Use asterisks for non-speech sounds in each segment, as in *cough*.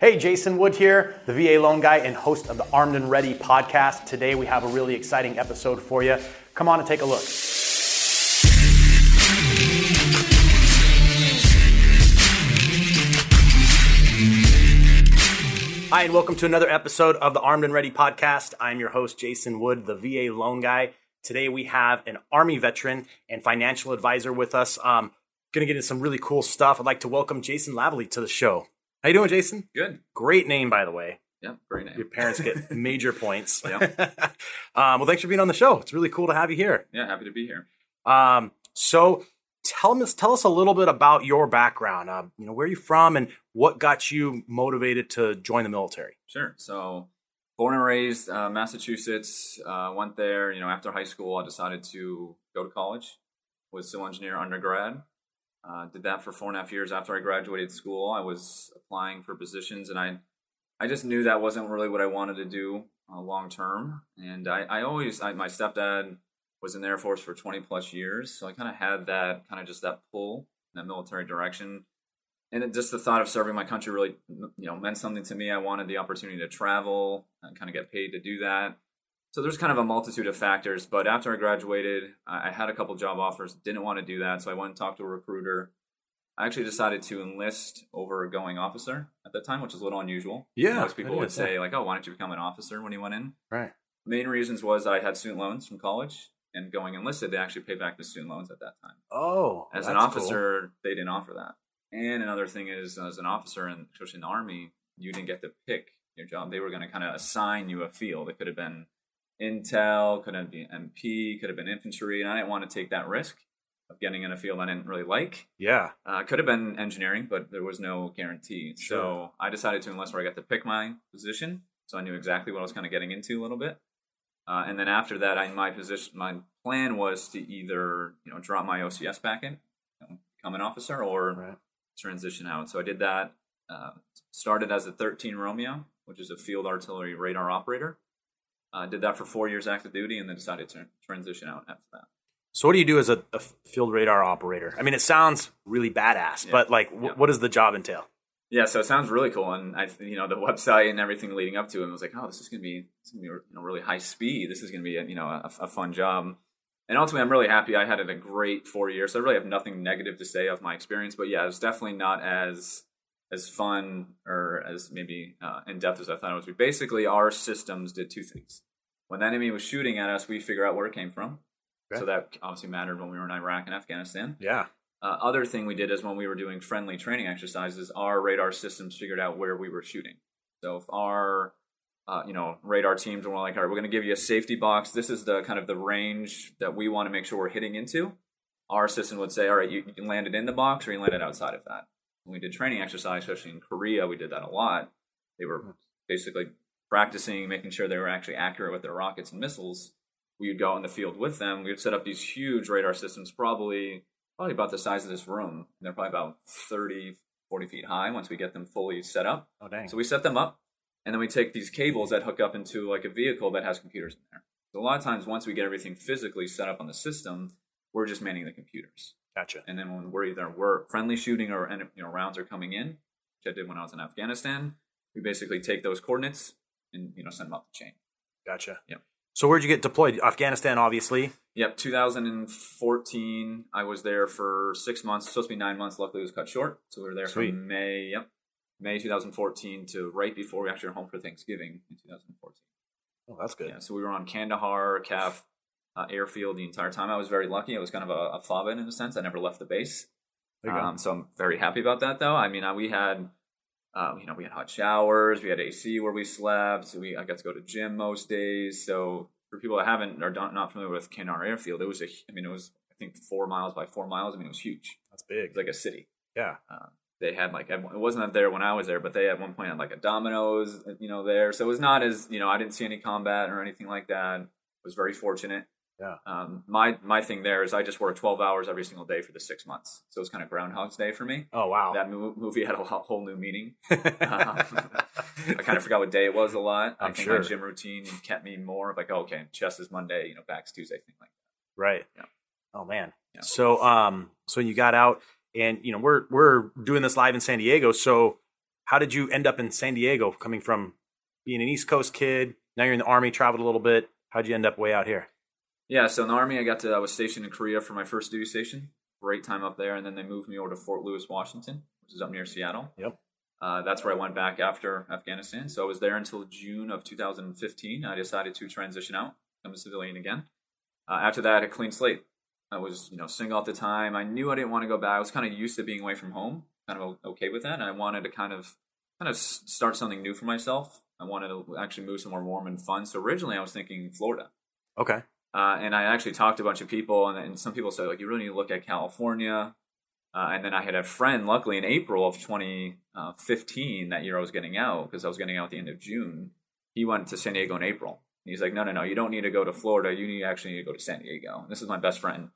Hey, Jason Wood here, the VA loan guy and host of the Armed and Ready podcast. Today we have a really exciting episode for you. Come on and take a look. Hi, and welcome to another episode of the Armed and Ready podcast. I'm your host, Jason Wood, the VA loan guy. Today we have an Army veteran and financial advisor with us. Um, going to get into some really cool stuff. I'd like to welcome Jason Lavely to the show. How you doing, Jason? Good. Great name, by the way. Yeah, great name. Your parents get *laughs* major points. Yeah. *laughs* um, well, thanks for being on the show. It's really cool to have you here. Yeah, happy to be here. Um, so tell us tell us a little bit about your background. Um, you know, where are you from, and what got you motivated to join the military? Sure. So, born and raised uh, Massachusetts. Uh, went there. You know, after high school, I decided to go to college. Was civil engineer undergrad. Uh, did that for four and a half years. After I graduated school, I was applying for positions, and I, I just knew that wasn't really what I wanted to do uh, long term. And I, I always, I, my stepdad was in the Air Force for 20 plus years, so I kind of had that kind of just that pull that military direction. And it, just the thought of serving my country really, you know, meant something to me. I wanted the opportunity to travel and kind of get paid to do that. So there's kind of a multitude of factors. But after I graduated, I had a couple job offers. Didn't want to do that, so I went and talked to a recruiter. I actually decided to enlist over a going officer at that time, which is a little unusual. Yeah, most people would say like, "Oh, why don't you become an officer when you went in?" Right. Main reasons was I had student loans from college, and going enlisted, they actually pay back the student loans at that time. Oh, As an that's cool. officer, they didn't offer that. And another thing is, as an officer, and especially in the army, you didn't get to pick your job. They were going to kind of assign you a field. It could have been intel, could have been MP, could have been infantry, and I didn't want to take that risk of getting in a field I didn't really like. Yeah. Uh, could have been engineering, but there was no guarantee. Sure. So I decided to enlist where I got to pick my position. So I knew exactly what I was kind of getting into a little bit. Uh, and then after that, I my position, my plan was to either you know drop my OCS back in, you know, become an officer, or Right. transition out. So I did that. Uh, started as a 13 Romeo, which is a field artillery radar operator. Uh, did that for four years active duty, and then decided to transition out after that. So what do you do as a, a field radar operator? I mean, it sounds really badass, Yeah. but like, wh- Yeah. what does the job entail? Yeah, so it sounds really cool, and I, you know, the website and everything leading up to it was like, oh, this is gonna be, this is gonna be, you know, really high speed. This is gonna be, a, you know, a, a fun job. And ultimately, I'm really happy. I had a great four years. So I really have nothing negative to say of my experience. But yeah, it was definitely not as as fun or as maybe uh, in depth as I thought it was. be. Basically, our systems did two things. When the enemy was shooting at us, we figure out where it came from. Okay. So that obviously mattered when we were in Iraq and Afghanistan. Yeah. Uh, other thing we did is when we were doing friendly training exercises, our radar systems figured out where we were shooting. So if our uh, you know radar teams were like, all right, we're going to give you a safety box. This is the kind of the range that we want to make sure we're hitting into. Our system would say, all right, you, you landed in the box or you landed outside of that. When we did training exercise, especially in Korea, we did that a lot. They were basically practicing, making sure they were actually accurate with their rockets and missiles. We would go out in the field with them. We would set up these huge radar systems, probably probably about the size of this room. They're probably about 30, 40 feet high once we get them fully set up. Oh dang. So we set them up, and then we take these cables that hook up into like a vehicle that has computers in there. So a lot of times, once we get everything physically set up on the system, we're just manning the computers. Gotcha. And then when we're either we're friendly shooting or you know rounds are coming in, which I did when I was in Afghanistan, we basically take those coordinates and you know send them up the chain. Gotcha. Yep. So where'd you get deployed? Afghanistan, obviously. Yep, 2014. I was there for six months. Supposed to be nine months. Luckily, it was cut short. So we were there Sweet. from May. Yep, May 2014 to right before we actually were home for Thanksgiving in 2014. Oh, that's good. Yeah, so we were on Kandahar, KAF uh, airfield the entire time. I was very lucky. I was kind of a, a FOB in a sense. I never left the base. There you go. Um, so I'm very happy about that, though. I mean, uh, we had, uh, you know, we had hot showers, we had AC where we slept. So we, I got to go to gym most days. So for people that haven't or don't, not familiar with Kandahar Airfield, it was a, I mean, it was I think four miles by four miles. I mean, it was huge. That's big. It was like a city. yeah. They had like it wasn't there when I was there, but they at one point had like a Domino's, you know, there. So it was not as you know, I didn't see any combat or anything like that. was very fortunate. Yeah. Um, my my thing there is I just worked 12 hours every single day for the six months. So it was kind of Groundhog's Day for me. Oh wow. That mo- movie had a whole new meaning. *laughs* Um, *laughs* I kind of forgot what day it was a lot. i I'm think sure. my gym routine kept me more of like, oh, okay, chest is Monday, you know, back's Tuesday, thing like that. right. Yeah. Oh man. Yeah. So um, so you got out, and you know we're we're doing this live in San Diego. So how did you end up in San Diego, coming from being an East Coast kid? Now you're in the Army, traveled a little bit. How'd you end up way out here? Yeah, so in the Army, I got to, I was stationed in Korea for my first duty station. Great time up there. And then they moved me over to Fort Lewis, Washington, which is up near Seattle. Yep. Uh, that's where I went back after Afghanistan. So I was there until June of 2015. I decided to transition out, become a civilian again. Uh, after that, a clean slate. I was, you know, single at the time. I knew I didn't want to go back. I was kind of used to being away from home, kind of okay with that. And I wanted to kind of, kind of start something new for myself. I wanted to actually move somewhere warm and fun. So originally, I was thinking Florida. Okay. Uh, and I actually talked to a bunch of people, and, and, some people said like, you really need to look at California. Uh, and then I had a friend, luckily in April of 2015, that year I was getting out because I was getting out at the end of June. He went to San Diego in April. He's like, no, no, no, you don't need to go to Florida. You need actually need to go to San Diego. And this is my best friend.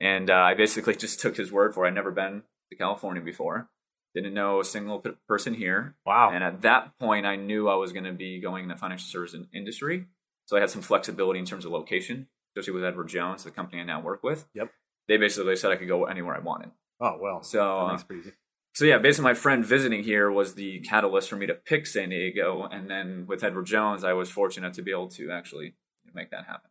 And uh, I basically *laughs* just took his word for it. I'd never been to California before. Didn't know a single person here. Wow. And at that point, I knew I was going to be going in the financial services industry. So I had some flexibility in terms of location, especially with Edward Jones, the company I now work with. Yep. They basically said I could go anywhere I wanted. Oh, well. So, that's uh, pretty easy. So yeah, basically my friend visiting here was the catalyst for me to pick San Diego. And then with Edward Jones, I was fortunate to be able to actually make that happen.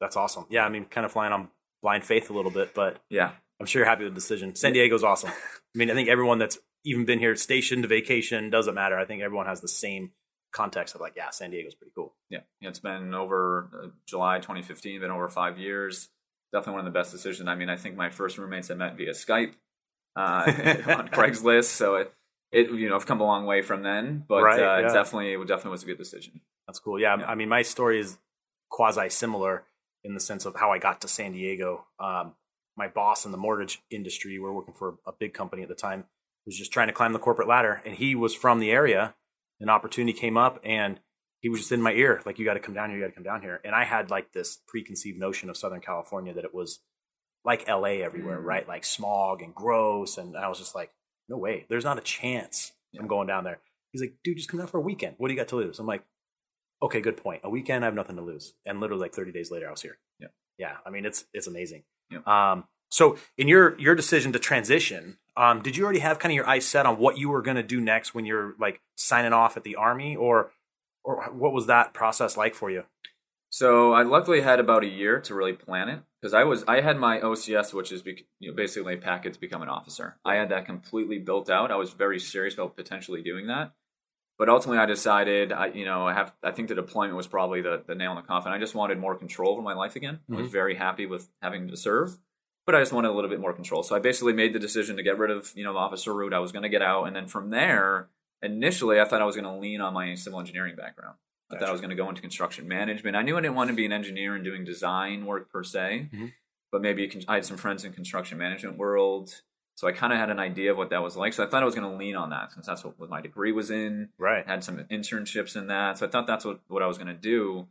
That's awesome. Yeah, I mean, kind of flying on blind faith a little bit, but yeah, I'm sure you're happy with the decision. San Diego's awesome. *laughs* I mean, I think everyone that's even been here, stationed, vacation, doesn't matter. I think everyone has the same context of like, yeah, San Diego's pretty cool. Yeah, it's been over uh, July 2015, been over five years. Definitely one of the best decisions. I mean, I think my first roommates I met via Skype uh, *laughs* on *laughs* Craigslist, so it, it you know I've come a long way from then, but right, uh, yeah. it definitely it definitely was a good decision. That's cool. Yeah, yeah, I mean, my story is quasi similar in the sense of how I got to San Diego. Um, my boss in the mortgage industry, we are working for a big company at the time, was just trying to climb the corporate ladder, and he was from the area. An opportunity came up, and he was just in my ear, like, "You got to come down here. You got to come down here." And I had like this preconceived notion of Southern California that it was like LA everywhere, mm. right? Like smog and gross, and I was just like, "No way. There's not a chance yeah. I'm going down there." He's like, "Dude, just come down for a weekend. What do you got to lose?" I'm like, okay, good point. A weekend, I have nothing to lose. And literally like 30 days later, I was here. Yeah. Yeah. I mean, it's, it's amazing. Yeah. Um, so in your, your decision to transition, um, did you already have kind of your eyes set on what you were going to do next when you're like signing off at the army or, or what was that process like for you? So I luckily had about a year to really plan it because I was I had my OCS, which is you know, basically a packet to become an officer. I had that completely built out. I was very serious about potentially doing that. But ultimately, I decided, I, you know, I have. I think the deployment was probably the, the nail in the coffin. I just wanted more control over my life again. Mm-hmm. I was mm-hmm. very happy with having to serve, but I just wanted a little bit more control. So I basically made the decision to get rid of, you know, officer route. I was going to get out, and then from there, initially, I thought I was going to lean on my civil engineering background. I gotcha. thought I was going to go into construction management. I knew I didn't want to be an engineer and doing design work per se, mm-hmm. but maybe I had some friends in construction management world so I kind of had an idea of what that was like. So I thought I was going to lean on that since that's what, what my degree was in. Right. had some internships in that. So I thought that's what, what I was going to do.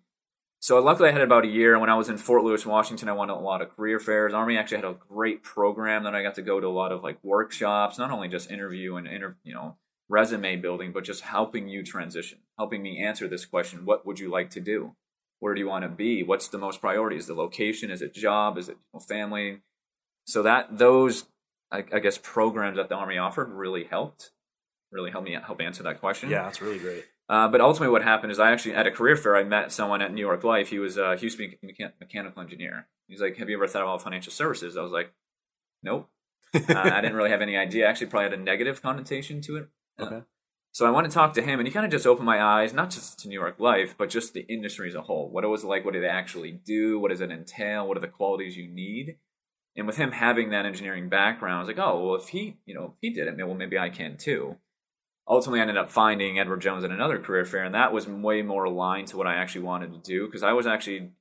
So luckily I had about a year. When I was in Fort Lewis, Washington, I went to a lot of career fairs. Army actually had a great program that I got to go to a lot of like workshops, not only just interview and inter, you know, resume building, but just helping you transition, helping me answer this question. What would you like to do? Where do you want to be? What's the most priority? Is the location? Is it job? Is it family? So that those I, I, guess programs that the army offered really helped, really helped me help answer that question. Yeah, that's really great. Uh, but ultimately, what happened is I actually at a career fair I met someone at New York Life. He was uh, a mechan- mechanical engineer. He's like, "Have you ever thought about financial services?" I was like, "Nope." uh, I didn't really have any idea. I actually probably had a negative connotation to it. Uh. So I want to talk to him, and he kind of just opened my eyes, not just to New York Life, but just the industry as a whole. What it was like, what did they actually do, what does it entail, what are the qualities you need, and with him having that engineering background, I was like, oh, well, if he, you know, if he did it, well, maybe I can too. Ultimately, I ended up finding Edward Jones at another career fair, and that was way more aligned to what I actually wanted to do because I was actually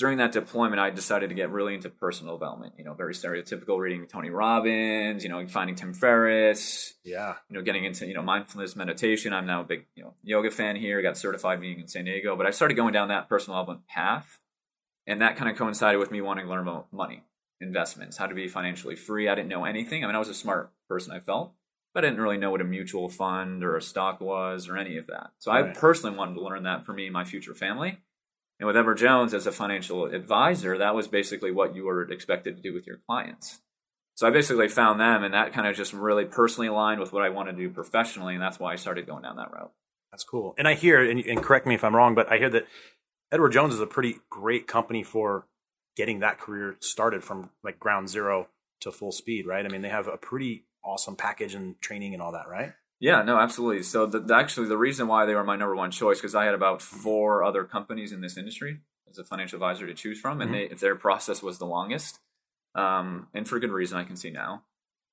during that deployment, I decided to get really into personal development. You know, very stereotypical reading Tony Robbins. You know, finding Tim Ferriss. Yeah. You know, getting into you know mindfulness meditation. I'm now a big you know yoga fan here. Got certified being in San Diego, but I started going down that personal development path, and that kind of coincided with me wanting to learn about money investments, how to be financially free. I didn't know anything. I mean, I was a smart person, I felt, but I didn't really know what a mutual fund or a stock was or any of that. So right. I personally wanted to learn that for me and my future family. And with Edward Jones as a financial advisor, that was basically what you were expected to do with your clients. So I basically found them, and that kind of just really personally aligned with what I wanted to do professionally, and that's why I started going down that route. That's cool. And I hear, and, and correct me if I'm wrong, but I hear that Edward Jones is a pretty great company for getting that career started from like ground zero to full speed, right? I mean, they have a pretty awesome package and training and all that, right? Yeah, no, absolutely. So the, the, actually, the reason why they were my number one choice because I had about four other companies in this industry as a financial advisor to choose from, and mm-hmm. they, their process was the longest, um, and for good reason I can see now.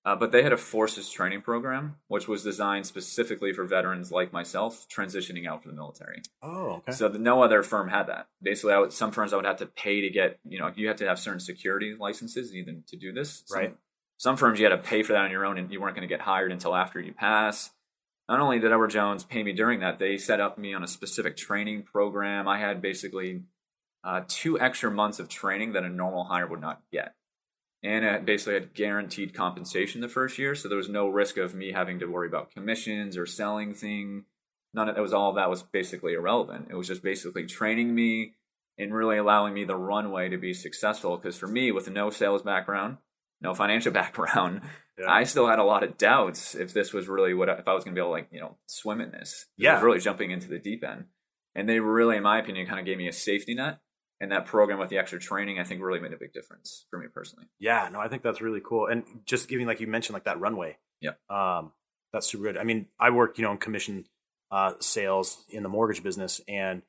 Uh, but they had a forces training program, which was designed specifically for veterans like myself transitioning out from the military. Oh, okay. So the, no other firm had that. Basically, I would, some firms I would have to pay to get, you know, you have to have certain security licenses even to do this. Some, right. Some firms you had to pay for that on your own, and you weren't going to get hired until after you pass. Not only did Edward Jones pay me during that, they set up me on a specific training program. I had basically uh, two extra months of training that a normal hire would not get and it basically had guaranteed compensation the first year, so there was no risk of me having to worry about commissions or selling thing. None of that was all of that was basically irrelevant. It was just basically training me and really allowing me the runway to be successful. Because for me, with no sales background, no financial *laughs* background, yeah. I still had a lot of doubts if this was really what if I was going to be able to like you know swim in this. Yeah, I was really jumping into the deep end, and they really, in my opinion, kind of gave me a safety net and that program with the extra training, I think really made a big difference for me personally. Yeah, no, I think that's really cool. And just giving, like you mentioned, like that runway. Yeah. Um, that's super good. I mean, I work, you know, in commission uh, sales in the mortgage business. And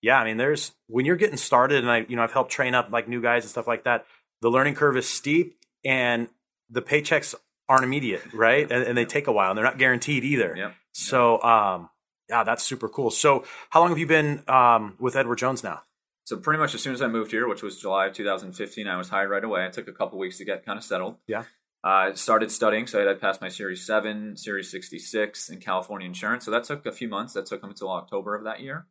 yeah, I mean, there's, when you're getting started and I, you know, I've helped train up like new guys and stuff like that, the learning curve is steep and the paychecks aren't immediate, right? and, and, they take a while and they're not guaranteed either. Yep. So, um, yeah, that's super cool. So, how long have you been um, with Edward Jones now? So pretty much as soon as I moved here, which was July of 2015, I was hired right away. I took a couple weeks to get kind of settled. Yeah. I uh, started studying, so I had passed my Series 7, Series 66 in California insurance. So that took a few months. That took them until October of that year.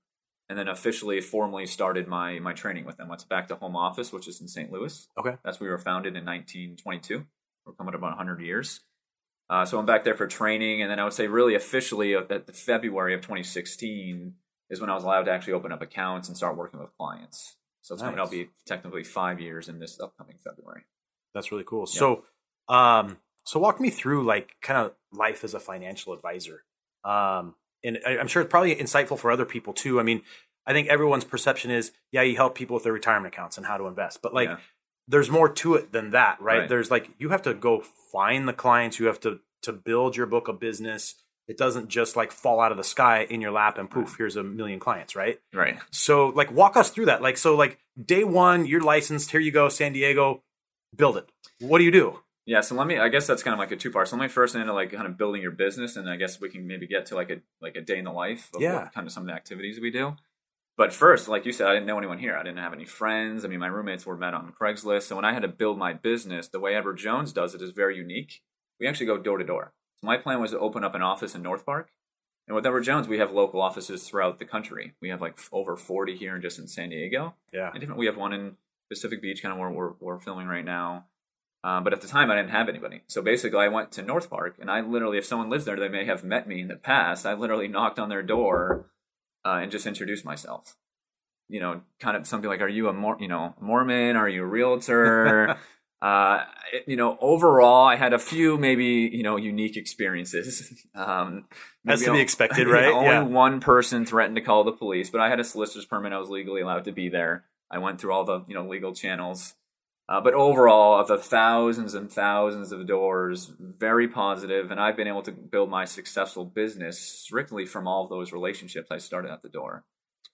And then officially, formally started my my training with them. Went back to home office, which is in St. Louis. Okay. That's where we were founded in 1922. We're coming up about 100 years. Uh, so I'm back there for training, and then I would say really officially at the February of 2016 is when I was allowed to actually open up accounts and start working with clients. So it's nice. coming. I'll be technically five years in this upcoming February. That's really cool. So, um, so walk me through like kind of life as a financial advisor. Um, and I, I'm sure it's probably insightful for other people too. I mean, I think everyone's perception is, yeah, you help people with their retirement accounts and how to invest, but like, yeah. there's more to it than that, right? right? There's like you have to go find the clients, you have to to build your book of business it doesn't just like fall out of the sky in your lap and poof, here's a million clients, right? Right. So like walk us through that. Like so like day one, you're licensed, here you go, San Diego, build it. What do you do? Yeah, so let me I guess that's kind of like a two part. So let me first into like kind of building your business and I guess we can maybe get to like a like a day in the life of yeah. what, kind of some of the activities we do. But first, like you said, I didn't know anyone here. I didn't have any friends. I mean, my roommates were met on Craigslist. So when I had to build my business, the way Edward Jones does it is very unique. We actually go door to door. So my plan was to open up an office in North Park. And with Edward Jones, we have local offices throughout the country. We have like over 40 here and just in San Diego. Yeah. And different. We have one in Pacific Beach, kind of where we're, we're filming right now. Um, but at the time, I didn't have anybody. So basically, I went to North Park, and I literally, if someone lives there, they may have met me in the past. I literally knocked on their door uh, and just introduced myself. You know, kind of something like, "Are you a mor- you know Mormon? Are you a realtor?" *laughs* Uh, you know, overall, I had a few maybe you know unique experiences. *laughs* Um, As to be expected, *laughs* right? only yeah. one person threatened to call the police, but I had a solicitor's permit. I was legally allowed to be there. I went through all the you know legal channels. Uh, but overall, of the thousands and thousands of doors, very positive, and I've been able to build my successful business strictly from all of those relationships I started at the door.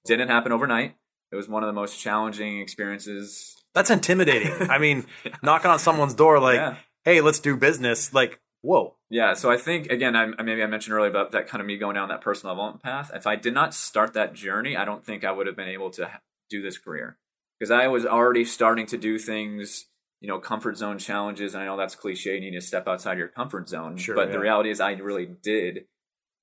Didn't happen overnight. It was one of the most challenging experiences that's intimidating. *laughs* I mean, knocking on someone's door like, yeah. "Hey, let's do business." Like, whoa. Yeah. So I think again, I maybe I mentioned earlier about that kind of me going down that personal development path. If I did not start that journey, I don't think I would have been able to do this career because I was already starting to do things. You know, comfort zone challenges, and I know that's cliche. You need to step outside your comfort zone. Sure, but yeah. the reality is, I really did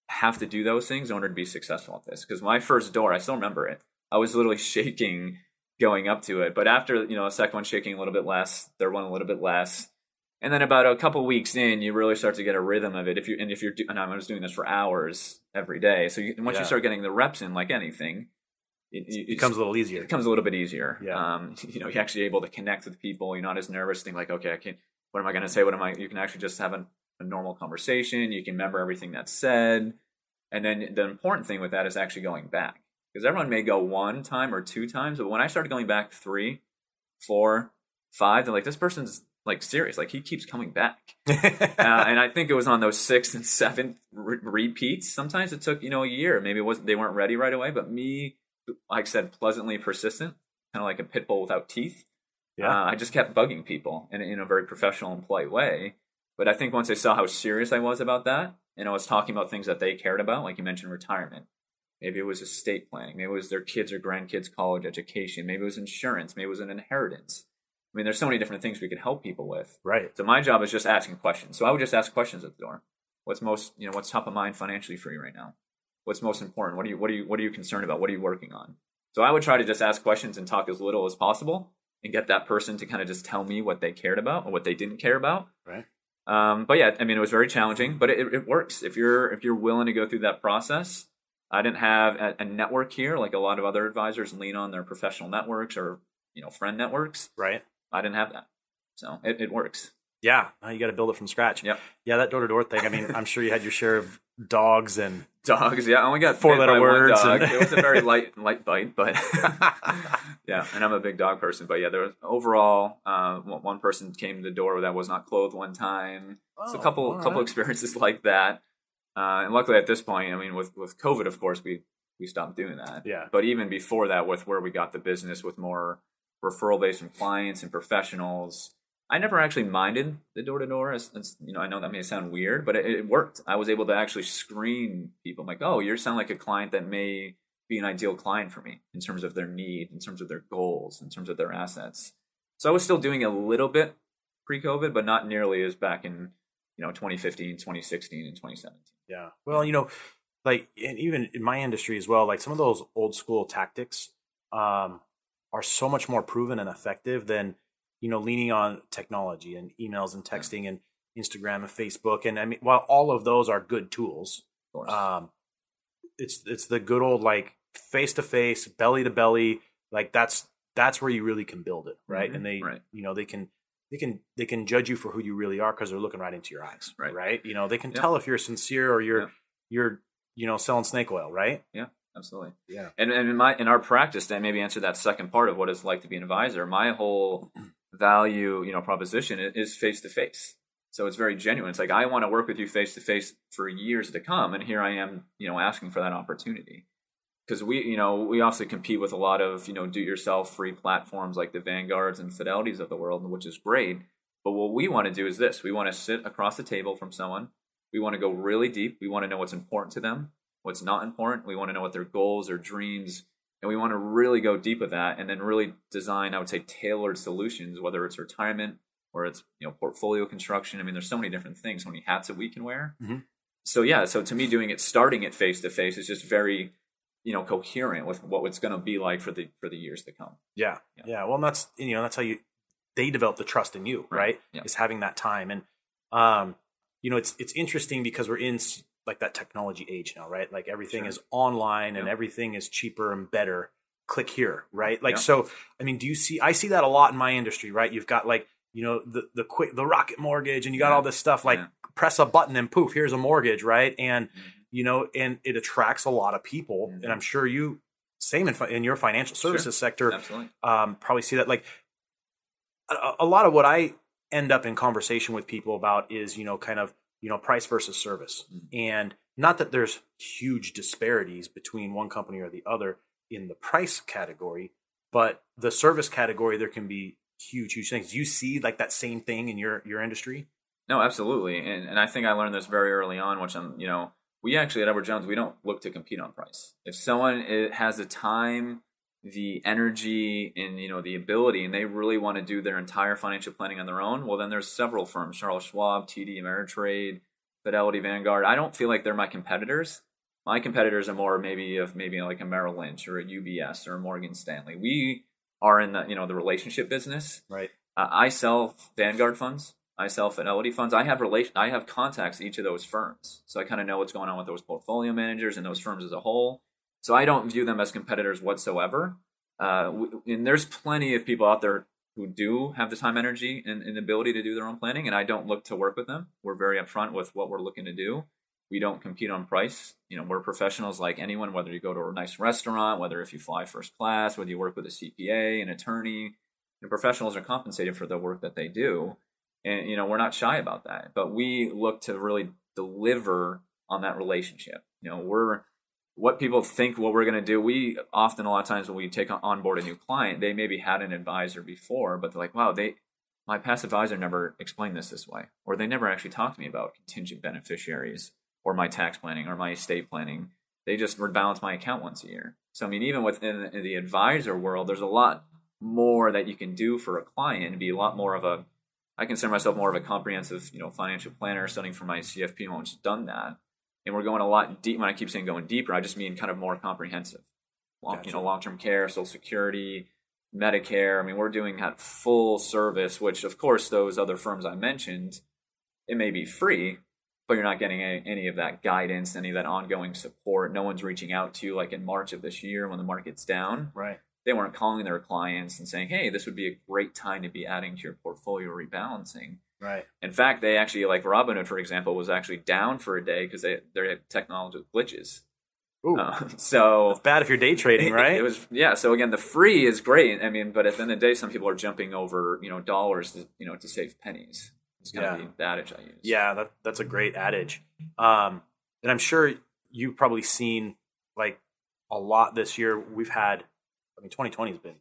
have to do those things in order to be successful at this. Because my first door, I still remember it. I was literally *laughs* shaking going up to it. But after, you know, a second one shaking a little bit less, third one a little bit less. And then about a couple weeks in, you really start to get a rhythm of it. If you and if you're and I was doing this for hours every day, so you, once yeah. you start getting the reps in, like anything, it, it, becomes a little easier. It becomes a little bit easier. Yeah. Um, *laughs* you know, you're actually able to connect with people. You're not as nervous. Think like, okay, I can what am I going to say? What am I? You can actually just have a, a normal conversation. You can remember everything that's said. And then the important thing with that is actually going back because everyone may go one time or two times, but when I started going back three, four, five, they're like, this person's like serious. Like he keeps coming back. *laughs* uh, and I think it was on those sixth and seventh re- repeats. Sometimes it took you know a year. Maybe it wasn't they weren't ready right away. But me, like I said, pleasantly persistent, kind of like a pit bull without teeth. Yeah. Uh, I just kept bugging people in, in a very professional and polite way. But I think once they saw how serious I was about that, and I was talking about things that they cared about, like you mentioned retirement, maybe it was estate planning, maybe it was their kids or grandkids' college education, maybe it was insurance, maybe it was an inheritance. I mean, there's so many different things we could help people with. Right. So my job is just asking questions. So I would just ask questions at the door. What's most, you know, what's top of mind financially for you right now? What's most important? What are you, what are you, what are you concerned about? What are you working on? So I would try to just ask questions and talk as little as possible and get that person to kind of just tell me what they cared about or what they didn't care about. Right. Um, but yeah, I mean, it was very challenging, but it, it works if you're if you're willing to go through that process. I didn't have a, a network here like a lot of other advisors lean on their professional networks or you know friend networks. Right. I didn't have that. So it, it works. Yeah, you got to build it from scratch. Yep. Yeah, that door to door thing. I mean, I'm sure you had your share of dogs and dogs. Yeah, I only got four letter words. And... it was a very *laughs* light light bite, but *laughs* yeah, and I'm a big dog person. But yeah, there was overall uh, one person came to the door that was not clothed one time. Oh, so a couple couple experiences *laughs* like that. Uh, and luckily at this point, I mean, with with COVID, of course, we we stopped doing that. Yeah. But even before that, with where we got the business with more referral based from clients and professionals. I never actually minded the door to door. You know, I know that may sound weird, but it, it, worked. I was able to actually screen people. I'm like, oh, you sound like a client that may be an ideal client for me in terms of their need, in terms of their goals, in terms of their assets. So I was still doing a little bit pre-COVID, but not nearly as back in you know 2015, 2016, and 2017. Yeah. Well, you know, like and even in my industry as well, like some of those old school tactics. Um, are so much more proven and effective than you know leaning on technology and emails and texting and Instagram and Facebook. And I mean, while all of those are good tools, um, it's it's the good old like face to face, belly to belly. Like that's that's where you really can build it, right? Mm-hmm. And they, right. you know, they can they can they can judge you for who you really are because they're looking right into your eyes, right? Right? You know, they can yeah. tell if you're sincere or you're yeah. you're you know selling snake oil, right? Yeah absolutely. Yeah. And, and in my in our practice, to maybe answer that second part of what it's like to be an advisor, my whole *clears throat* value, you know, proposition is face to face. So it's very genuine. It's like I want to work with you face to face for years to come, and here I am, you know, asking for that opportunity. Because we, you know, we also compete with a lot of, you know, do-it-yourself free platforms like the Vanguards and Fidelities of the world, which is great. But what we want to do is this: we want to sit across the table from someone. We want to go really deep. We want to know what's important to them what's not important. We want to know what their goals or dreams, and we want to really go deep with that, and then really design, I would say, tailored solutions, whether it's retirement or it's you know portfolio construction. I mean, there's so many different things, so many hats that we can wear. Mm-hmm. So yeah, so to me, doing it starting it face to face is just very you know coherent with what it's going to be like for the for the years to come. Yeah, yeah. yeah. Well, that's you know that's how you they develop the trust in you, right? right? Yeah. Is having that time and um you know it's it's interesting because we're in like that technology age now, right? Like everything sure. is online and everything is cheaper and better. Click here, right? Like so. I mean, do you see? I see that a lot in my industry, right? You've got like you know the the quick the rocket mortgage, and you got yeah. all this stuff like yeah. press a button and poof, here's a mortgage, right? And mm-hmm. you know, and it attracts a lot of people, mm-hmm. and I'm sure you same in, in your financial services sure. sector, Absolutely. Um, probably see that like a, a lot of what I end up in conversation with people about is you know kind of you know price versus service. Mm-hmm. and not that there's huge disparities between one company or the other in the price category but the service category there can be huge huge things. Do you see like that same thing in your your industry? No absolutely. And and i think i learned this very early on which i'm you know we actually at edward jones we don't look to compete on price. If someone eh, has the time the energy and you know the ability and they really want to do their entire financial planning on their own. Well then there's several firms charles schwab td ameritrade fidelity vanguard. I don't feel like they're my competitors. My competitors are more maybe of maybe like a merrill lynch or a ubs or a morgan stanley. We are in the you know the relationship business. Right. Uh, i sell vanguard funds. I sell fidelity funds. I have relation i have contacts each of those firms. So i kind of know what's going on with those portfolio managers and those firms as a whole so I don't view them as competitors whatsoever. Uh, and there's plenty of people out there who do have the time, energy, and, and ability to do their own planning, and I don't look to work with them. We're very upfront with what we're looking to do. We don't compete on price. You know, we're professionals like anyone, whether you go to a nice restaurant, whether if you fly first class, whether you work with a CPA, an attorney, and professionals are compensated for the work that they do. And, you know, we're not shy about that, but we look to really deliver on that relationship. You know, we're, what people think what we're going to do we often a lot of times when we take on board a new client they maybe had an advisor before but they're like wow they my past advisor never explained this this way or they never actually talked to me about contingent beneficiaries or my tax planning or my estate planning. They just rebalance my account once a year. So i mean even within the advisor world there's a lot more that you can do for a client and be a lot more of a i consider myself more of a comprehensive you know financial planner studying for my cfp and just done that and we're going a lot deep. When I keep saying going deeper, I just mean kind of more comprehensive. Long, gotcha. You know, long-term care, Social Security, Medicare. I mean, we're doing that full service, which of course those other firms I mentioned, it may be free, but you're not getting any, any of that guidance, any of that ongoing support. No one's reaching out to you like in March of this year when the market's down. Right. They weren't calling their clients and saying, "Hey, this would be a great time to be adding to your portfolio rebalancing." Right. In fact, they actually like Robinhood, for example, was actually down for a day because they they had technological glitches. Ooh. Uh, *laughs* so it's bad if you're day trading, *laughs* right? It, it, was yeah. So again, the free is great. I mean, but at the end of the day, some people are jumping over you know dollars to, you know to save pennies. It's kind yeah. of the adage I use. Yeah, that, that's a great adage. Um, and I'm sure you've probably seen like a lot this year. We've had, I mean, 2020 has been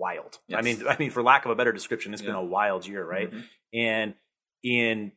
wild. Yes. I mean, I mean, for lack of a better description, it's yeah. been a wild year, right? Mm-hmm. And in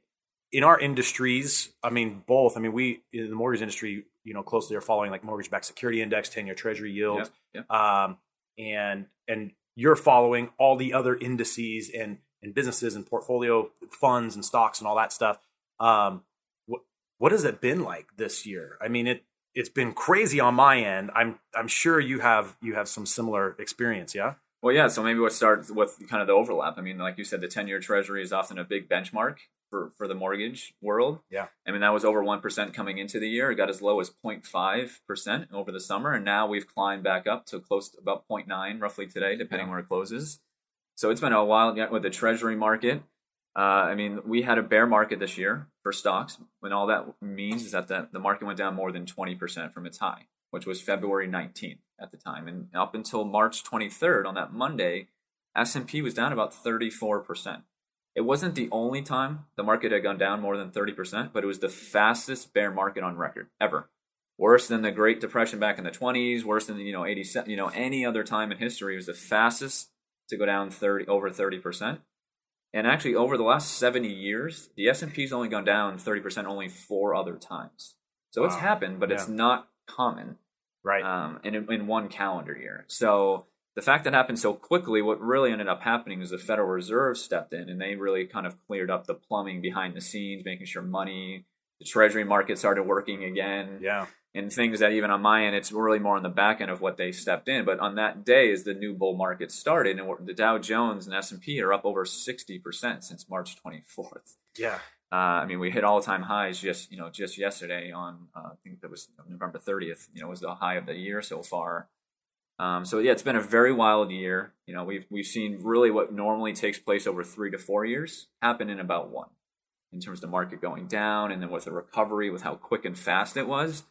in our industries, I mean, both. I mean, we in the mortgage industry, you know, closely are following like mortgage-backed security index, ten-year Treasury yield, yeah, yeah. Um, and and you're following all the other indices and and businesses and portfolio funds and stocks and all that stuff. Um, what what has it been like this year? I mean, it it's been crazy on my end. I'm I'm sure you have you have some similar experience. Yeah. Well, yeah. So maybe we'll start with kind of the overlap. I mean, like you said, the ten-year Treasury is often a big benchmark for for the mortgage world. Yeah. I mean, that was over one percent coming into the year. It got as low as 0.5 percent over the summer, and now we've climbed back up to close to about 0.9 roughly today, depending yeah. where it closes. So it's been a while yet with the Treasury market. Uh, I mean, we had a bear market this year for stocks, when all that means is that the, the market went down more than 20% from its high which was February 19th at the time. And up until March 23rd on that Monday, S&P was down about 34%. It wasn't the only time the market had gone down more than 30%, but it was the fastest bear market on record ever. Worse than the Great Depression back in the 20s, worse than you know 87, you know any other time in history. It was the fastest to go down 30 over 30%. And actually over the last 70 years, the S&P's only gone down 30% only four other times. So wow. it's happened, but yeah. it's not common right? Um, in in one calendar year. So the fact that happened so quickly, what really ended up happening is the Federal Reserve stepped in and they really kind of cleared up the plumbing behind the scenes, making sure money, the Treasury market started working again. Yeah. And things that even on my end, it's really more on the back end of what they stepped in. But on that day, as the new bull market started, and the Dow Jones and S and P are up over sixty percent since March twenty fourth. Yeah. Uh, I mean, we hit all time highs just you know just yesterday on uh, I think that was November 30th. You know, was the high of the year so far. Um, so yeah, it's been a very wild year. You know, we've we've seen really what normally takes place over three to four years happen in about one, in terms of the market going down, and then with the recovery, with how quick and fast it was.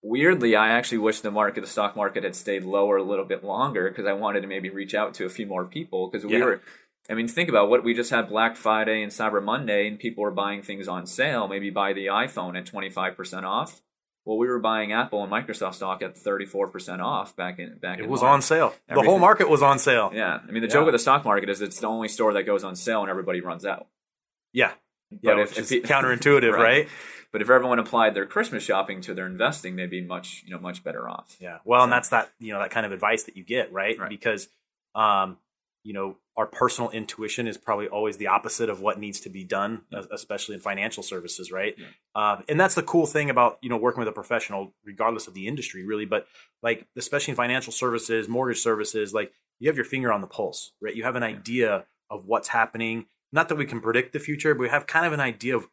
Weirdly, I actually wish the market, the stock market, had stayed lower a little bit longer because I wanted to maybe reach out to a few more people because we yeah. were I mean, think about what we just had Black Friday and Cyber Monday, and people were buying things on sale. Maybe buy the iPhone at 25% off. Well, we were buying Apple and Microsoft stock at 34% off back in back. It in was March. on sale. Everything. The whole market was on sale. Yeah, I mean, the yeah. joke of the stock market is it's the only store that goes on sale and everybody runs out. Yeah, yeah, if, if, *laughs* counterintuitive, right. right? But if everyone applied their Christmas shopping to their investing, they'd be much, you know, much better off. Yeah. Well, so, and that's that, you know, that kind of advice that you get, right? right. Because, um, you know, our personal intuition is probably always the opposite of what needs to be done, yeah. especially in financial services, right? Yeah. Uh, and that's the cool thing about you know working with a professional, regardless of the industry, really. But like especially in financial services, mortgage services, like you have your finger on the pulse, right? You have an idea of what's happening. Not that we can predict the future, but we have kind of an idea of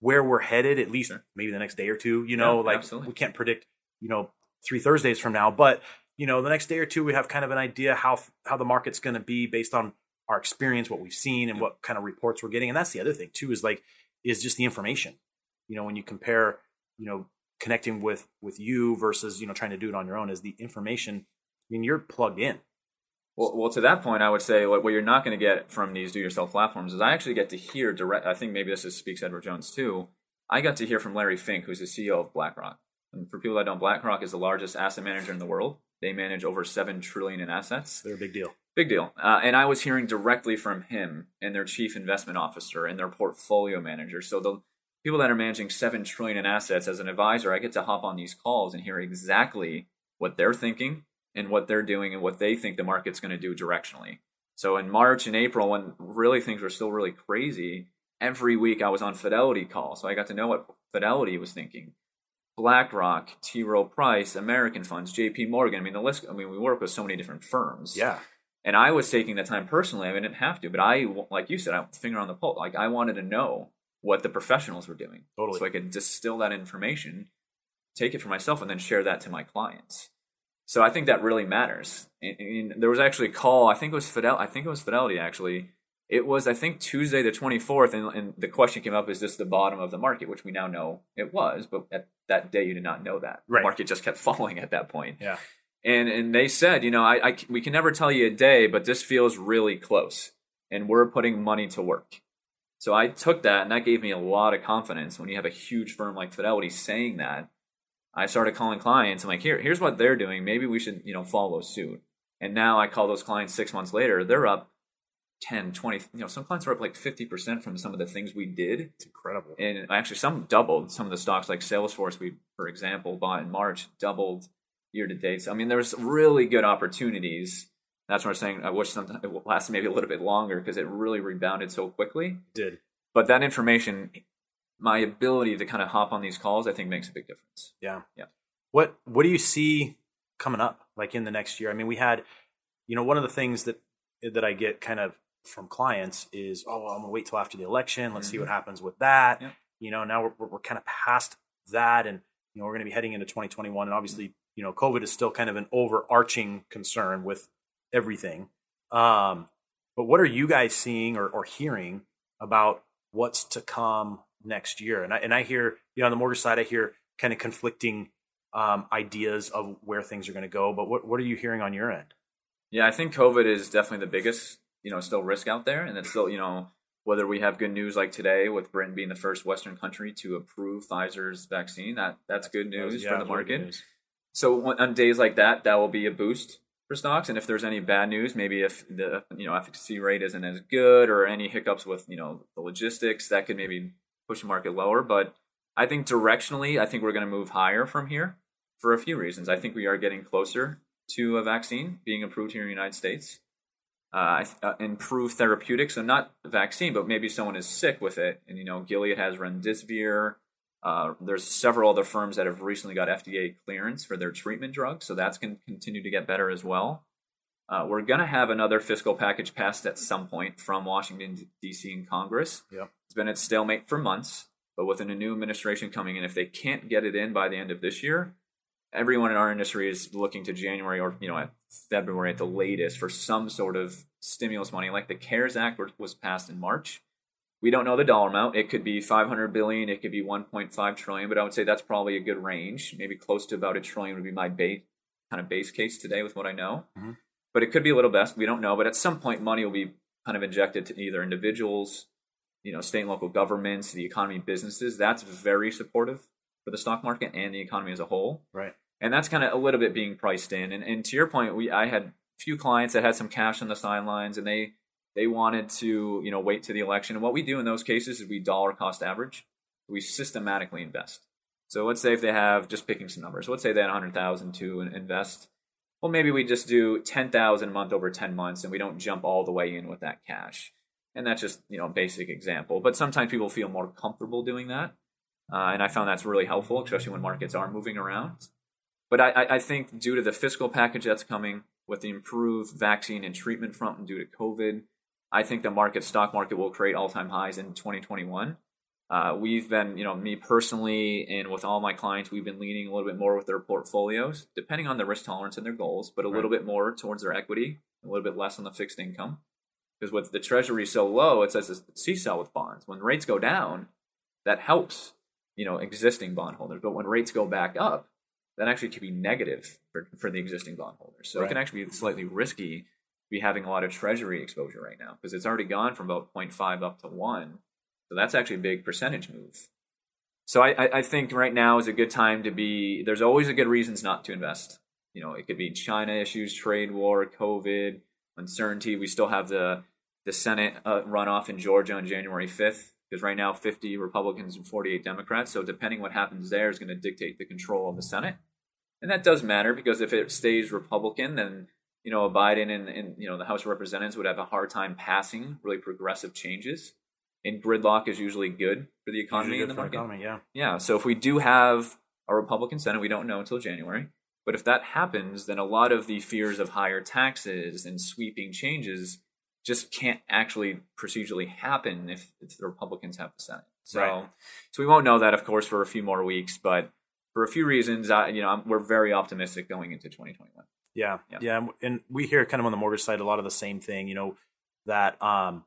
where we're headed, at least sure. maybe the next day or two. You know, like absolutely. we can't predict, you know, three Thursdays from now, but you know, the next day or two, we have kind of an idea how how the market's going to be based on our experience, what we've seen, and what kind of reports we're getting. And that's the other thing too is like is just the information. You know, when you compare, you know, connecting with with you versus you know trying to do it on your own, is the information. I mean, you're plugged in. Well, well, to that point, I would say what, what you're not going to get from these do-yourself platforms is I actually get to hear direct. I think maybe this is speaks Edward Jones too. I got to hear from Larry Fink, who's the CEO of BlackRock. And for people that don't, BlackRock is the largest asset manager in the world. They manage over seven trillion in assets. They're a big deal. Big deal. Uh, and I was hearing directly from him and their chief investment officer and their portfolio manager. So the people that are managing seven trillion in assets as an advisor, I get to hop on these calls and hear exactly what they're thinking and what they're doing and what they think the market's going to do directionally. So in March and April, when really things were still really crazy, every week I was on Fidelity call. So I got to know what Fidelity was thinking. BlackRock, T. Rowe Price, American Funds, JP Morgan. I mean, the list, I mean, we work with so many different firms. Yeah. And I was taking the time personally. I, mean, I didn't have to, but I, like you said, I finger on the pulse. Like I wanted to know what the professionals were doing. Totally. So I could distill that information, take it for myself, and then share that to my clients. So I think that really matters. And, and there was actually a call. I think it was Fidel. I think it was Fidelity actually. It was I think Tuesday the twenty fourth, and, and the question came up: Is this the bottom of the market? Which we now know it was, but at that day you did not know that. Right. The market just kept *laughs* falling at that point. Yeah. And and they said, you know, I, I we can never tell you a day, but this feels really close, and we're putting money to work. So I took that, and that gave me a lot of confidence. When you have a huge firm like Fidelity saying that, I started calling clients. I'm like, here, here's what they're doing. Maybe we should, you know, follow suit. And now I call those clients six months later. They're up 10, 20, you know, some clients are up like 50% from some of the things we did. It's incredible. And actually, some doubled. Some of the stocks, like Salesforce, we, for example, bought in March, doubled year to date. So, I mean, there's really good opportunities. That's what I'm saying. I wish sometimes it lasted maybe a little bit longer because it really rebounded so quickly. It did. But that information, my ability to kind of hop on these calls, I think makes a big difference. Yeah. Yeah. What What do you see coming up, like in the next year? I mean, we had, you know, one of the things that that I get kind of from clients is, oh, well, I'm gonna wait till after the election. Let's see what happens with that. You know, now we're we're, we're kind of past that, and you know, we're to be heading into 2021, and obviously, you know, COVID is still kind of an overarching concern with everything. Um, but what are you guys seeing or, or hearing about what's to come next year? And I and I hear, you know, on the mortgage side, I hear kind of conflicting um, ideas of where things are going to go. But what what are you hearing on your end? Yeah, I think COVID is definitely the biggest, you know, still risk out there, and it's still, you know, whether we have good news like today with Britain being the first Western country to approve Pfizer's vaccine, that that's good news Yeah, for the market. So on on days like that, that will be a boost for stocks. And if there's any bad news, maybe if the you know efficacy rate isn't as good or any hiccups with you know the logistics, that could maybe push the market lower. But I think directionally, I think we're going to move higher from here for a few reasons. I think we are getting closer to a vaccine being approved here in the United States. Uh, uh, improved therapeutics, so not vaccine, but maybe someone is sick with it, and you know Gilead has remdesivir. Uh, there's several other firms that have recently got FDA clearance for their treatment drugs, so that's going to continue to get better as well. Uh, we're going to have another fiscal package passed at some point from Washington D.C. and Congress. Yep. It's been at stalemate for months, but with a new administration coming in, if they can't get it in by the end of this year, everyone in our industry is looking to January or you know at February at the latest for some sort of stimulus money. Like the CARES Act was passed in March. We don't know the dollar amount. It could be 500 billion. It could be 1.5 trillion. But I would say that's probably a good range. Maybe close to about a trillion would be my base kind of base case today with what I know. Mhm. But it could be a little best. We don't know. But at some point, money will be kind of injected to either individuals, you know, state and local governments, the economy, businesses. That's very supportive for the stock market and the economy as a whole Right. and that's kind of a little bit being priced in. And, and to your point, we I had a few clients that had some cash on the sidelines, and they they wanted to you know wait to the election. And what we do in those cases is we dollar cost average. We systematically invest. So let's say if they have just picking some numbers, let's say they had 100,000 to invest. Well, maybe we just do 10,000 a month over 10 months, and we don't jump all the way in with that cash. And that's just you know a basic example. But sometimes people feel more comfortable doing that, uh, and I found that's really helpful, especially when markets are moving around. But I, I- think due to the fiscal package that's coming with the improved vaccine and treatment front and due to COVID, I think the market, stock market, will create all time highs in 2021. Uh, we've been, you know, me personally and with all my clients, we've been leaning a little bit more with their portfolios, depending on their risk tolerance and their goals, but a little bit more towards their equity, a little bit less on the fixed income. Because with the treasury so low, it says it's seesaw with bonds. When rates go down, that helps, you know, existing bondholders. But when rates go back up, that actually could be negative for, for the existing bondholders. So Right. it can actually be slightly risky to be having a lot of treasury exposure right now because it's already gone from about 0.5 up to 1. So that's actually a big percentage move. So I, I, I think right now is a good time to be. There's always a good reasons not to invest. You know, it could be China issues, trade war, COVID, uncertainty. We still have the the Senate uh, runoff in Georgia on January 5th because right now 50 Republicans and 48 Democrats. So depending what happens there is going to dictate the control of the Senate, and that does matter because if it stays Republican, then you know Biden and, and you know the House of Representatives would have a hard time passing really progressive changes. And gridlock is usually good for the economy good the market. economy, yeah. Yeah, so if we do have a Republican Senate, we don't know until January. But if that happens, then a lot of the fears of higher taxes and sweeping changes just can't actually procedurally happen if, if the Republicans have the Senate. So, Right. so we won't know that, of course, for a few more weeks. But for a few reasons, I, you know, I'm, we're very optimistic going into 2021. Yeah, Yeah. yeah, and- we hear kind of on the mortgage side a lot of the same thing. You know that um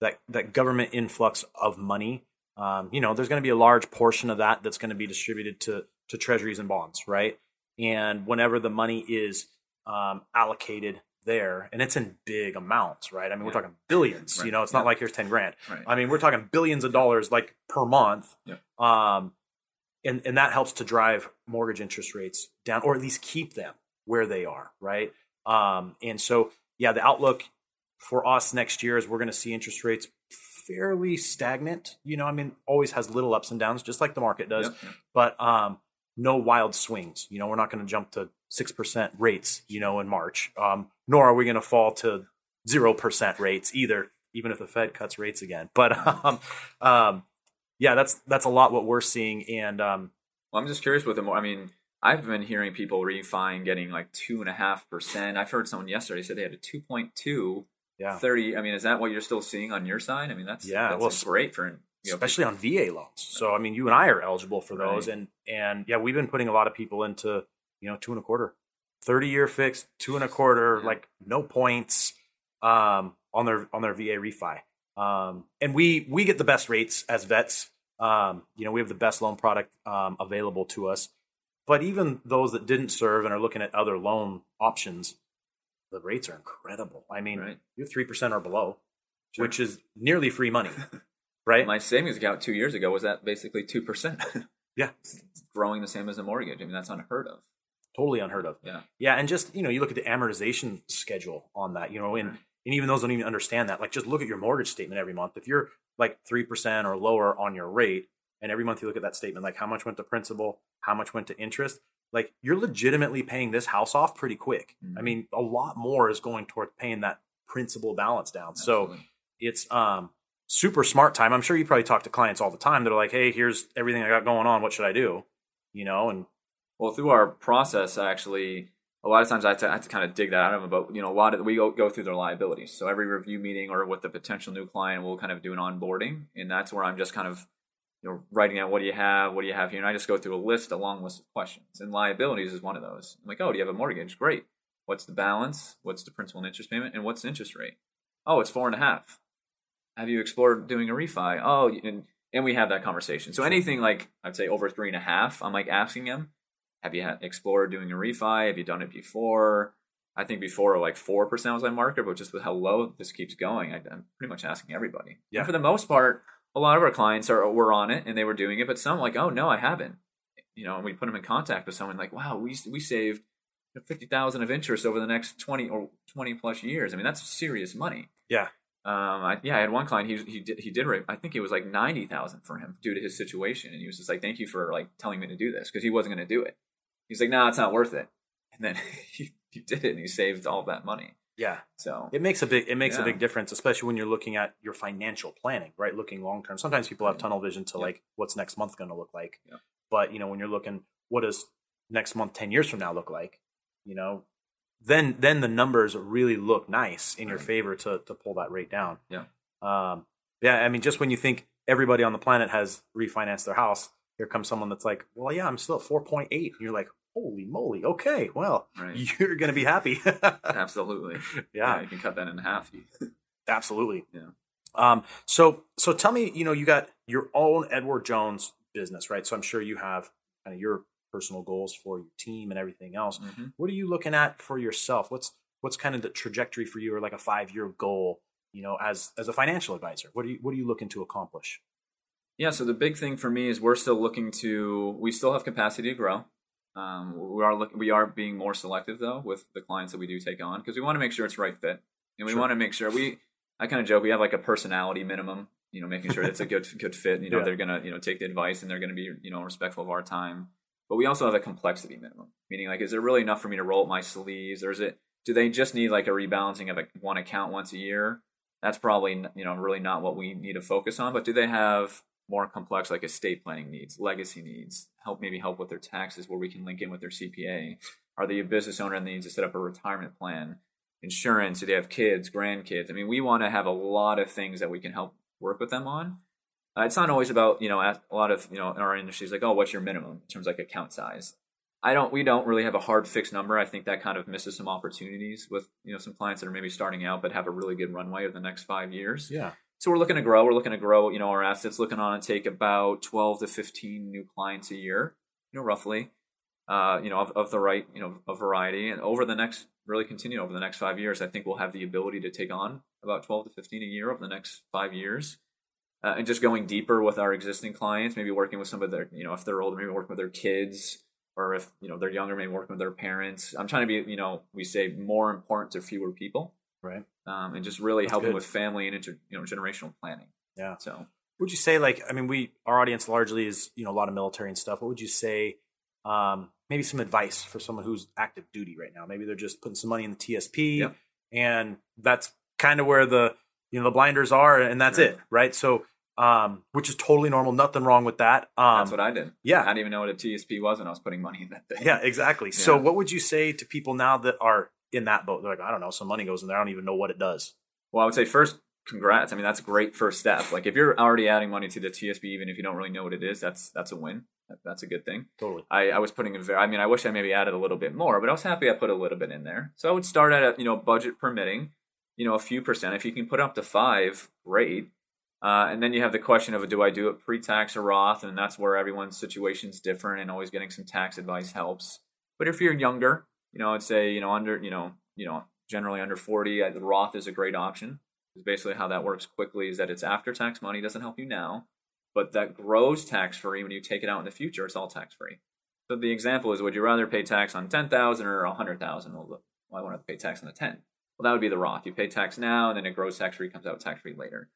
that that government influx of money. Um, you know, there's going to be a large portion of that that's going to be distributed to to treasuries and bonds, right? And whenever the money is um, allocated there, and it's in big amounts, right? I mean, we're talking billions. You know, it's Yeah. not like here's ten grand. Right. I mean, we're talking billions of dollars like per month. Yeah. Um, and and that helps to drive mortgage interest rates down, or at least keep them where they are, right? Um, and so, yeah, the outlook for us next year is we're going to see interest rates fairly stagnant. You know, I mean, always has little ups and downs, just like the market does, but um, no wild swings. You know, we're not going to jump to six percent rates, you know, in March. Um, nor are we going to fall to zero percent rates either, even if the Fed cuts rates again. *laughs* But um, um, yeah, that's that's a lot what we're seeing, and um, Well, I'm just curious with the more. I mean, I've been hearing people refining getting like two and a half percent. I've heard someone yesterday said they had a two point two. yeah, 30 i mean is that what you're still seeing on your side i mean that's Yeah, that's well, great for especially on VA loans. So I mean, you and I are eligible for those, Right. and and yeah, we've been putting a lot of people into you know two and a quarter, thirty year fixed, two and a quarter, Yeah. like no points um, on their on their VA refi. Um, and we we get the best rates as vets. Um, you know, we have the best loan product um, available to us. But even those that didn't serve and are looking at other loan options, the rates are incredible. I mean, Right. you're three percent or below, Sure. which is nearly free money, *laughs* right? my savings account two years ago was at basically 2% *laughs* yeah, growing the same as a mortgage i mean that's unheard of totally unheard of. yeah Yeah, and just you know, you look at the amortization schedule on that, you know, and and even those don't even understand that. Like, just look at your mortgage statement every month. If you're like three percent or lower on your rate, and every month you look at that statement, like how much went to principal, how much went to interest, like you're legitimately paying this house off pretty quick. I Mhm. mean, a lot more is going toward paying that principal balance down. So it's um super smart time. I'm sure you probably talk to clients all the time that are like, hey, here's everything I got going on. What should I do? You know, and well through our process actually a lot of times I have to, I have to kind of dig that out of them but you know a lot of we go, go through their liabilities. So every review meeting or with the potential new client we'll kind of do an onboarding and that's where i'm just kind of you know writing out what do you have? What do you have here? And i just go through a list a long list of questions and liabilities is one of those. I'm like oh do you have a mortgage? Great. What's the balance? What's the principal and interest payment? And what's the interest rate? Oh it's four and a half have you explored doing a refi? Oh and and we have that conversation. So anything like i'd say over three and a half i'm like asking them have you explored doing a refi? Have you done it before? I think before like 4% was my marker but just with how low this keeps going I, i'm pretty much asking everybody. Yeah. and for the most part a lot of our clients are were on it and they were doing it but some like oh no i haven't. You know and we put them in contact with someone like wow we, we saved 50000 of interest over the next 20 or 20 plus years. I mean that's serious money. Yeah, um, I, yeah, I had one client. He he did he did I think it was like ninety thousand for him due to his situation, and he was just like, "Thank you for like telling me to do this," because he wasn't going to do it. He's like, "No, it's not worth it." And then *laughs* he, he did it, and he saved all that money. yeah. So It makes a big it makes a big difference, especially when you're looking at your financial planning, right? Looking long term. Sometimes people have tunnel vision to Yeah. like what's next month going to look like. Yeah. But you know, when you're looking, what does next month, ten years from now look like? You know, then then the numbers really look nice in your favor to to pull that rate down. Yeah. Um. Yeah. I mean, just when you think everybody on the planet has refinanced their house, here comes someone that's like, well, yeah, I'm still at four point eight, and you're like, holy moly, okay, well, Right. *laughs* you're going to be happy. *laughs* absolutely, yeah. you can cut that in half. *laughs* Absolutely. Yeah. Um, so so tell me, you know, you got your own Edward Jones business, right? So I'm sure you have kind of your personal goals for your team and everything else. hmm What are you looking at for yourself? What's what's kind of the trajectory for you or like a five year goal, you know, as as a financial advisor? What are you what are you looking to accomplish? Yeah, so the big thing for me is we're still looking to. We still have capacity to grow. Um, we are looking. We are being more selective though with the clients that we do take on because we want to make sure it's right fit, and we Sure. want to make sure we. I kind of joke we have like a personality minimum. You know, making sure it's a good good fit. You know, Yeah. they're gonna you know take the advice and they're gonna be you know respectful of our time. But we also have a complexity minimum, meaning like, is there really enough for me to roll up my sleeves, or is it? Do they just need like a rebalancing of a, one account once a year? That's probably you know really not what we need to focus on. But do they have more complex like estate planning needs, legacy needs, help maybe help with their taxes where we can link in with their CPA? Are they a business owner and they need to set up a retirement plan? Insurance? Do they have kids, grandkids? I mean, we want to have a lot of things that we can help work with them on. Uh, it's not always about you know a lot of you know in our industry is like oh what's your minimum in terms of like account size. I don't we don't really have a hard fixed number. I think that kind of misses some opportunities with you know some clients that are maybe starting out but have a really good runway over the next five years. Yeah. So we're looking to grow. We're looking to grow, you know, our assets. Looking on and take about twelve to fifteen new clients a year, you know, roughly, uh, you know, of, of the right, you know, a variety. And over the next, really continue over the next five years, I think we'll have the ability to take on about twelve to fifteen a year over the next five years, uh, and just going deeper with our existing clients. Maybe working with some of their, you know, if they're older, maybe working with their kids, or if you know they're younger, maybe working with their parents. I'm trying to be, you know, we say more important to fewer people Right. um, and just really That's helping good. with family and inter, you know generational planning. Yeah. So Would you say like I mean we our audience largely is you know a lot of military and stuff. What would you say? Um, maybe some advice for someone who's active duty right now. Maybe they're just putting some money in the TSP, Yep. and that's kind of where the you know the blinders are, and that's Right. it, right? So, um, which is totally normal. Nothing wrong with that. Um, that's what I did. Yeah. I didn't even know what a TSP was when I was putting money in that thing. yeah, exactly. *laughs* So, what would you say to people now that are in that boat? They're like, I don't know, some money goes in there. I don't even know what it does. Well, I would say first, congrats. I mean, that's a great first step. Like if you're already adding money to the TSP, even if you don't really know what it is, that's that's a win. That's a good thing. Totally. I, I was putting a very, I mean, I wish I maybe added a little bit more, but I was happy I put a little bit in there. So I would start at a, you know, budget permitting, you know, a few percent. If you can put up to five, great. Uh, and then you have the question of do I do it pre-tax or Roth, and that's where everyone's situation is different, and always getting some tax advice helps. But if you're younger, you know, I'd say you know under you know you know generally under forty, uh, the Roth is a great option. Because basically how that works quickly is that it's after tax money, doesn't help you now, but that grows tax free when you take it out in the future. It's all tax free. So the example is, would you rather pay tax on ten thousand or a hundred thousand? Well, look, well, I want to pay tax on the ten. Well, that would be the Roth. You pay tax now, and then it grows tax free, comes out tax free later.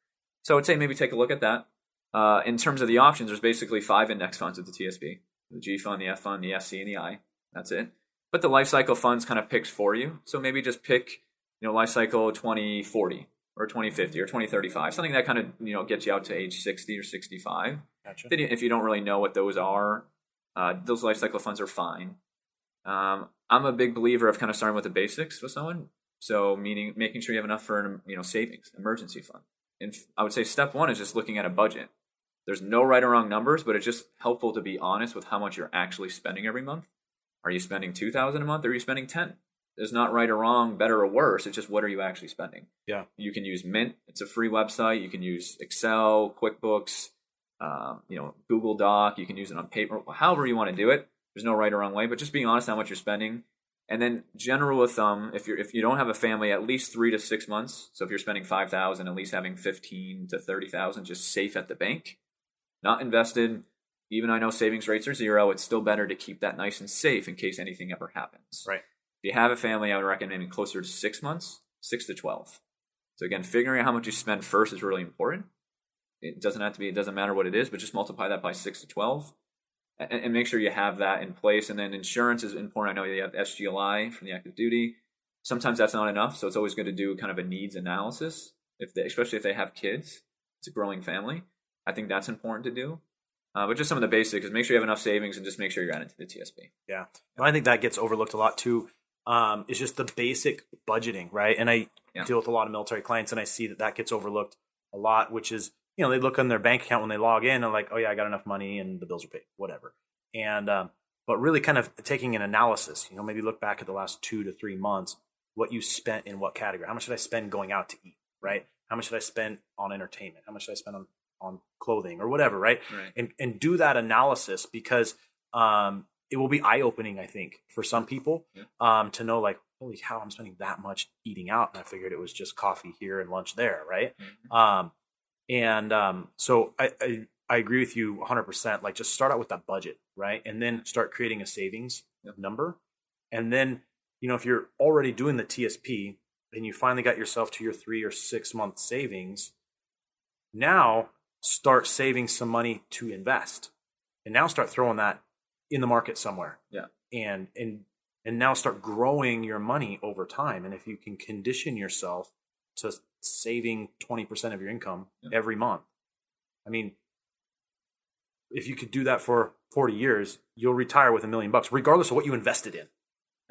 So I'd say maybe take a look at that. Uh, in terms of the options, there's basically five index funds at the TSP: the G fund, the F fund, the SC, and the I. That's it. But the life cycle funds kind of picks for you. So maybe just pick, you know, life cycle 2040 or 2050 or 2035, something that kind of you know gets you out to age 60 or 65. Gotcha. Then if you don't really know what those are, uh, those life cycle funds are fine. Um, I'm a big believer of kind of starting with the basics with someone. So meaning making sure you have enough for an you know savings, emergency fund. And I would say step one is just looking at a budget. There's no right or wrong numbers, but it's just helpful to be honest with how much you're actually spending every month. Are you spending two thousand a month, or are you spending ten? There's not right or wrong, better or worse. It's just what are you actually spending. Yeah. You can use Mint. It's a free website. You can use Excel, QuickBooks, um, you know, Google Doc. You can use it on paper. However you want to do it. There's no right or wrong way, but just being honest how much you're spending. And then general with thumb, if you're if you don't have a family, at least three to six months. So if you're spending five thousand, at least having fifteen to thirty thousand just safe at the bank, not invested. Even I know savings rates are zero, it's still better to keep that nice and safe in case anything ever happens. Right. If you have a family, I would recommend closer to six months, six to twelve. So again, figuring out how much you spend first is really important. It doesn't have to be, it doesn't matter what it is, but just multiply that by six to twelve and, and make sure you have that in place. And then insurance is important. I know you have SGLI from the active duty. Sometimes that's not enough, so it's always good to do kind of a needs analysis. If they, especially if they have kids, it's a growing family. I think that's important to do. Uh, but just some of the basics is make sure you have enough savings and just make sure you're adding to the TSP. Yeah, and I think that gets overlooked a lot too. Um, is just the basic budgeting, right? And I Yeah. deal with a lot of military clients, and I see that that gets overlooked a lot. Which is, you know, they look on their bank account when they log in, and like, oh yeah, I got enough money, and the bills are paid, whatever. And um, but really, kind of taking an analysis, you know, maybe look back at the last two to three months, what you spent in what category. How much did I spend going out to eat, right? How much should I spend on entertainment? How much should I spend on on clothing or whatever, right? Right. And and do that analysis because um, it will be eye opening, I think, for some people Yeah. um, to know like, holy cow, I'm spending that much eating out, and I figured it was just coffee here and lunch there, right? Mhm. Um, and um, so I, I I agree with you 100. percent Like just start out with that budget, right, and then start creating a savings Yep. number, and then you know if you're already doing the TSP and you finally got yourself to your three or six month savings, now start saving some money to invest, and now start throwing that in the market somewhere, Yeah. and and and now start growing your money over time. And if you can condition yourself to saving 20% of your income Yeah. every month. I mean, if you could do that for 40 years, you'll retire with a million bucks, regardless of what you invested in.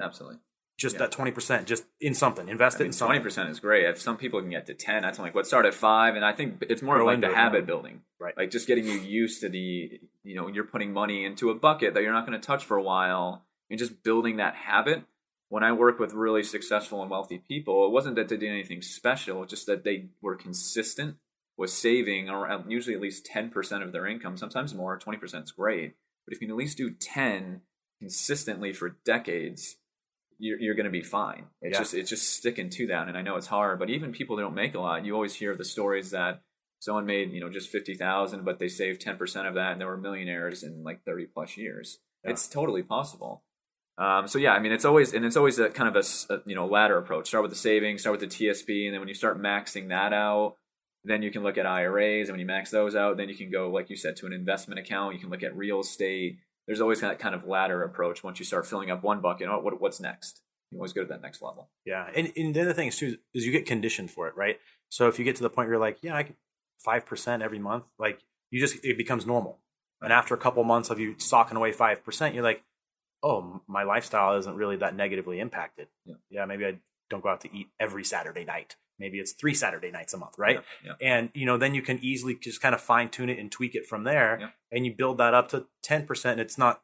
Absolutely. Just Yeah. that 20%, just in something, invest I it mean, in something. twenty percent is great. If some people can get to ten, that's like what start at five, and I think it's more like the it, habit building, Right. Like just getting you used to the, you know, you're putting money into a bucket that you're not going to touch for a while, and just building that habit. When I work with really successful and wealthy people, it wasn't that they did anything special, just that they were consistent with saving around usually at least ten percent of their income, sometimes more. Twenty percent is great, but if you can at least do ten consistently for decades, you're, you're going to be fine. It's Yeah. just it's just sticking to that. And I know it's hard, but even people that don't make a lot, you always hear the stories that someone made you know just fifty thousand, but they saved ten percent of that, and they were millionaires in like thirty plus years. Yeah. It's totally possible. Um, so yeah, I mean, it's always and it's always a kind of a you know ladder approach. Start with the savings, start with the TSP, and then when you start maxing that out, then you can look at IRAs. And when you max those out, then you can go like you said to an investment account. You can look at real estate. There's always that kind of ladder approach. Once you start filling up one bucket, oh, what, what's next? You always go to that next level. Yeah. And, and the other thing is, too, is you get conditioned for it, right? So if you get to the point where you're like, yeah, I can 5% every month, like you just, it becomes normal. And after a couple months of you socking away 5%, you're like, oh, my lifestyle isn't really that negatively impacted. Yeah. maybe I don't go out to eat every Saturday night. Maybe it's three Saturday nights a month, right? Yeah. And, you know, then you can easily just kind of fine tune it and tweak it from there. Yeah. And you build that up to 10%. And it's not,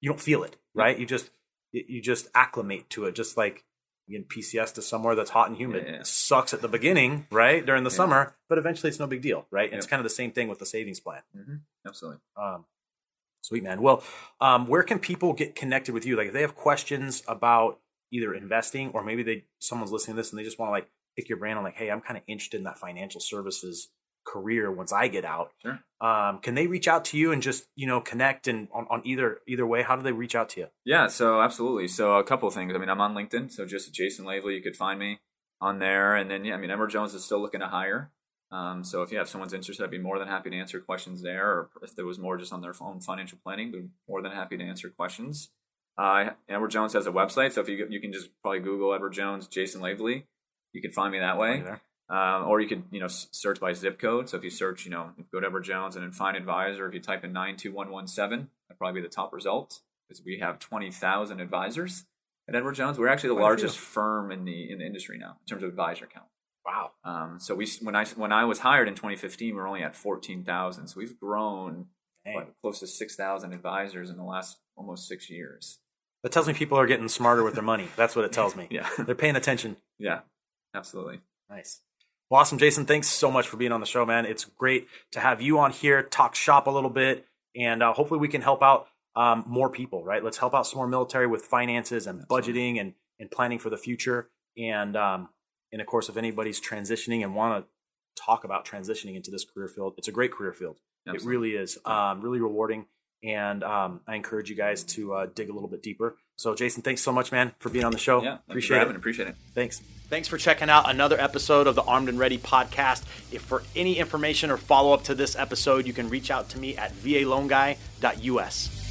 you don't feel it, right? You just, you just acclimate to it, just like you get PCS to somewhere that's hot and humid. Yeah, yeah. Sucks at the beginning, right? During the Yeah. summer, but eventually it's no big deal, right? And it's kind of the same thing with the savings plan. hmm Absolutely. Um, sweet man. Well, um, where can people get connected with you? Like if they have questions about either investing or maybe they someone's listening to this and they just want to like pick your brain on like, hey, I'm kind of interested in that financial services career once I get out. Sure. Um, can they reach out to you and just you know connect and on, on either either way? How do they reach out to you? Yeah, so absolutely. So a couple of things. I mean, I'm on LinkedIn, so just Jason Lavely, you could find me on there. And then yeah, I mean, Edward Jones is still looking to hire. Um, so if you have someone's interested, I'd be more than happy to answer questions there. Or if there was more just on their own financial planning, be more than happy to answer questions. Uh, Edward Jones has a website, so if you you can just probably Google Edward Jones, Jason Lavely, you can find me that way. Um, or you could, you know, search by zip code. So if you search, you know, if you go to Edward Jones and then find advisor, if you type in 92117, that'd probably be the top result because we have 20,000 advisors at Edward Jones. We're actually the Quite largest firm in the in the industry now in terms of advisor count. Wow. Um, so we when I when I was hired in 2015, we were only at 14,000. So we've grown what, close to 6,000 advisors in the last almost six years. That tells me people are getting smarter with their money. That's what it tells me. *laughs* Yeah, They're paying attention. yeah, absolutely. Nice. Well, awesome, Jason. Thanks so much for being on the show, man. It's great to have you on here, talk shop a little bit, and uh, hopefully we can help out um, more people, right? Let's help out some more military with finances and budgeting and, and planning for the future. And um, and of course, if anybody's transitioning and want to talk about transitioning into this career field, it's a great career field. It really is um, really rewarding. And um, I encourage you guys to uh, dig a little bit deeper. So, Jason, thanks so much, man, for being on the show. yeah, thank you for appreciate it. Appreciate it. Thanks. Thanks for checking out another episode of the Armed and Ready podcast. If for any information or follow up to this episode, you can reach out to me at valoanguy.us.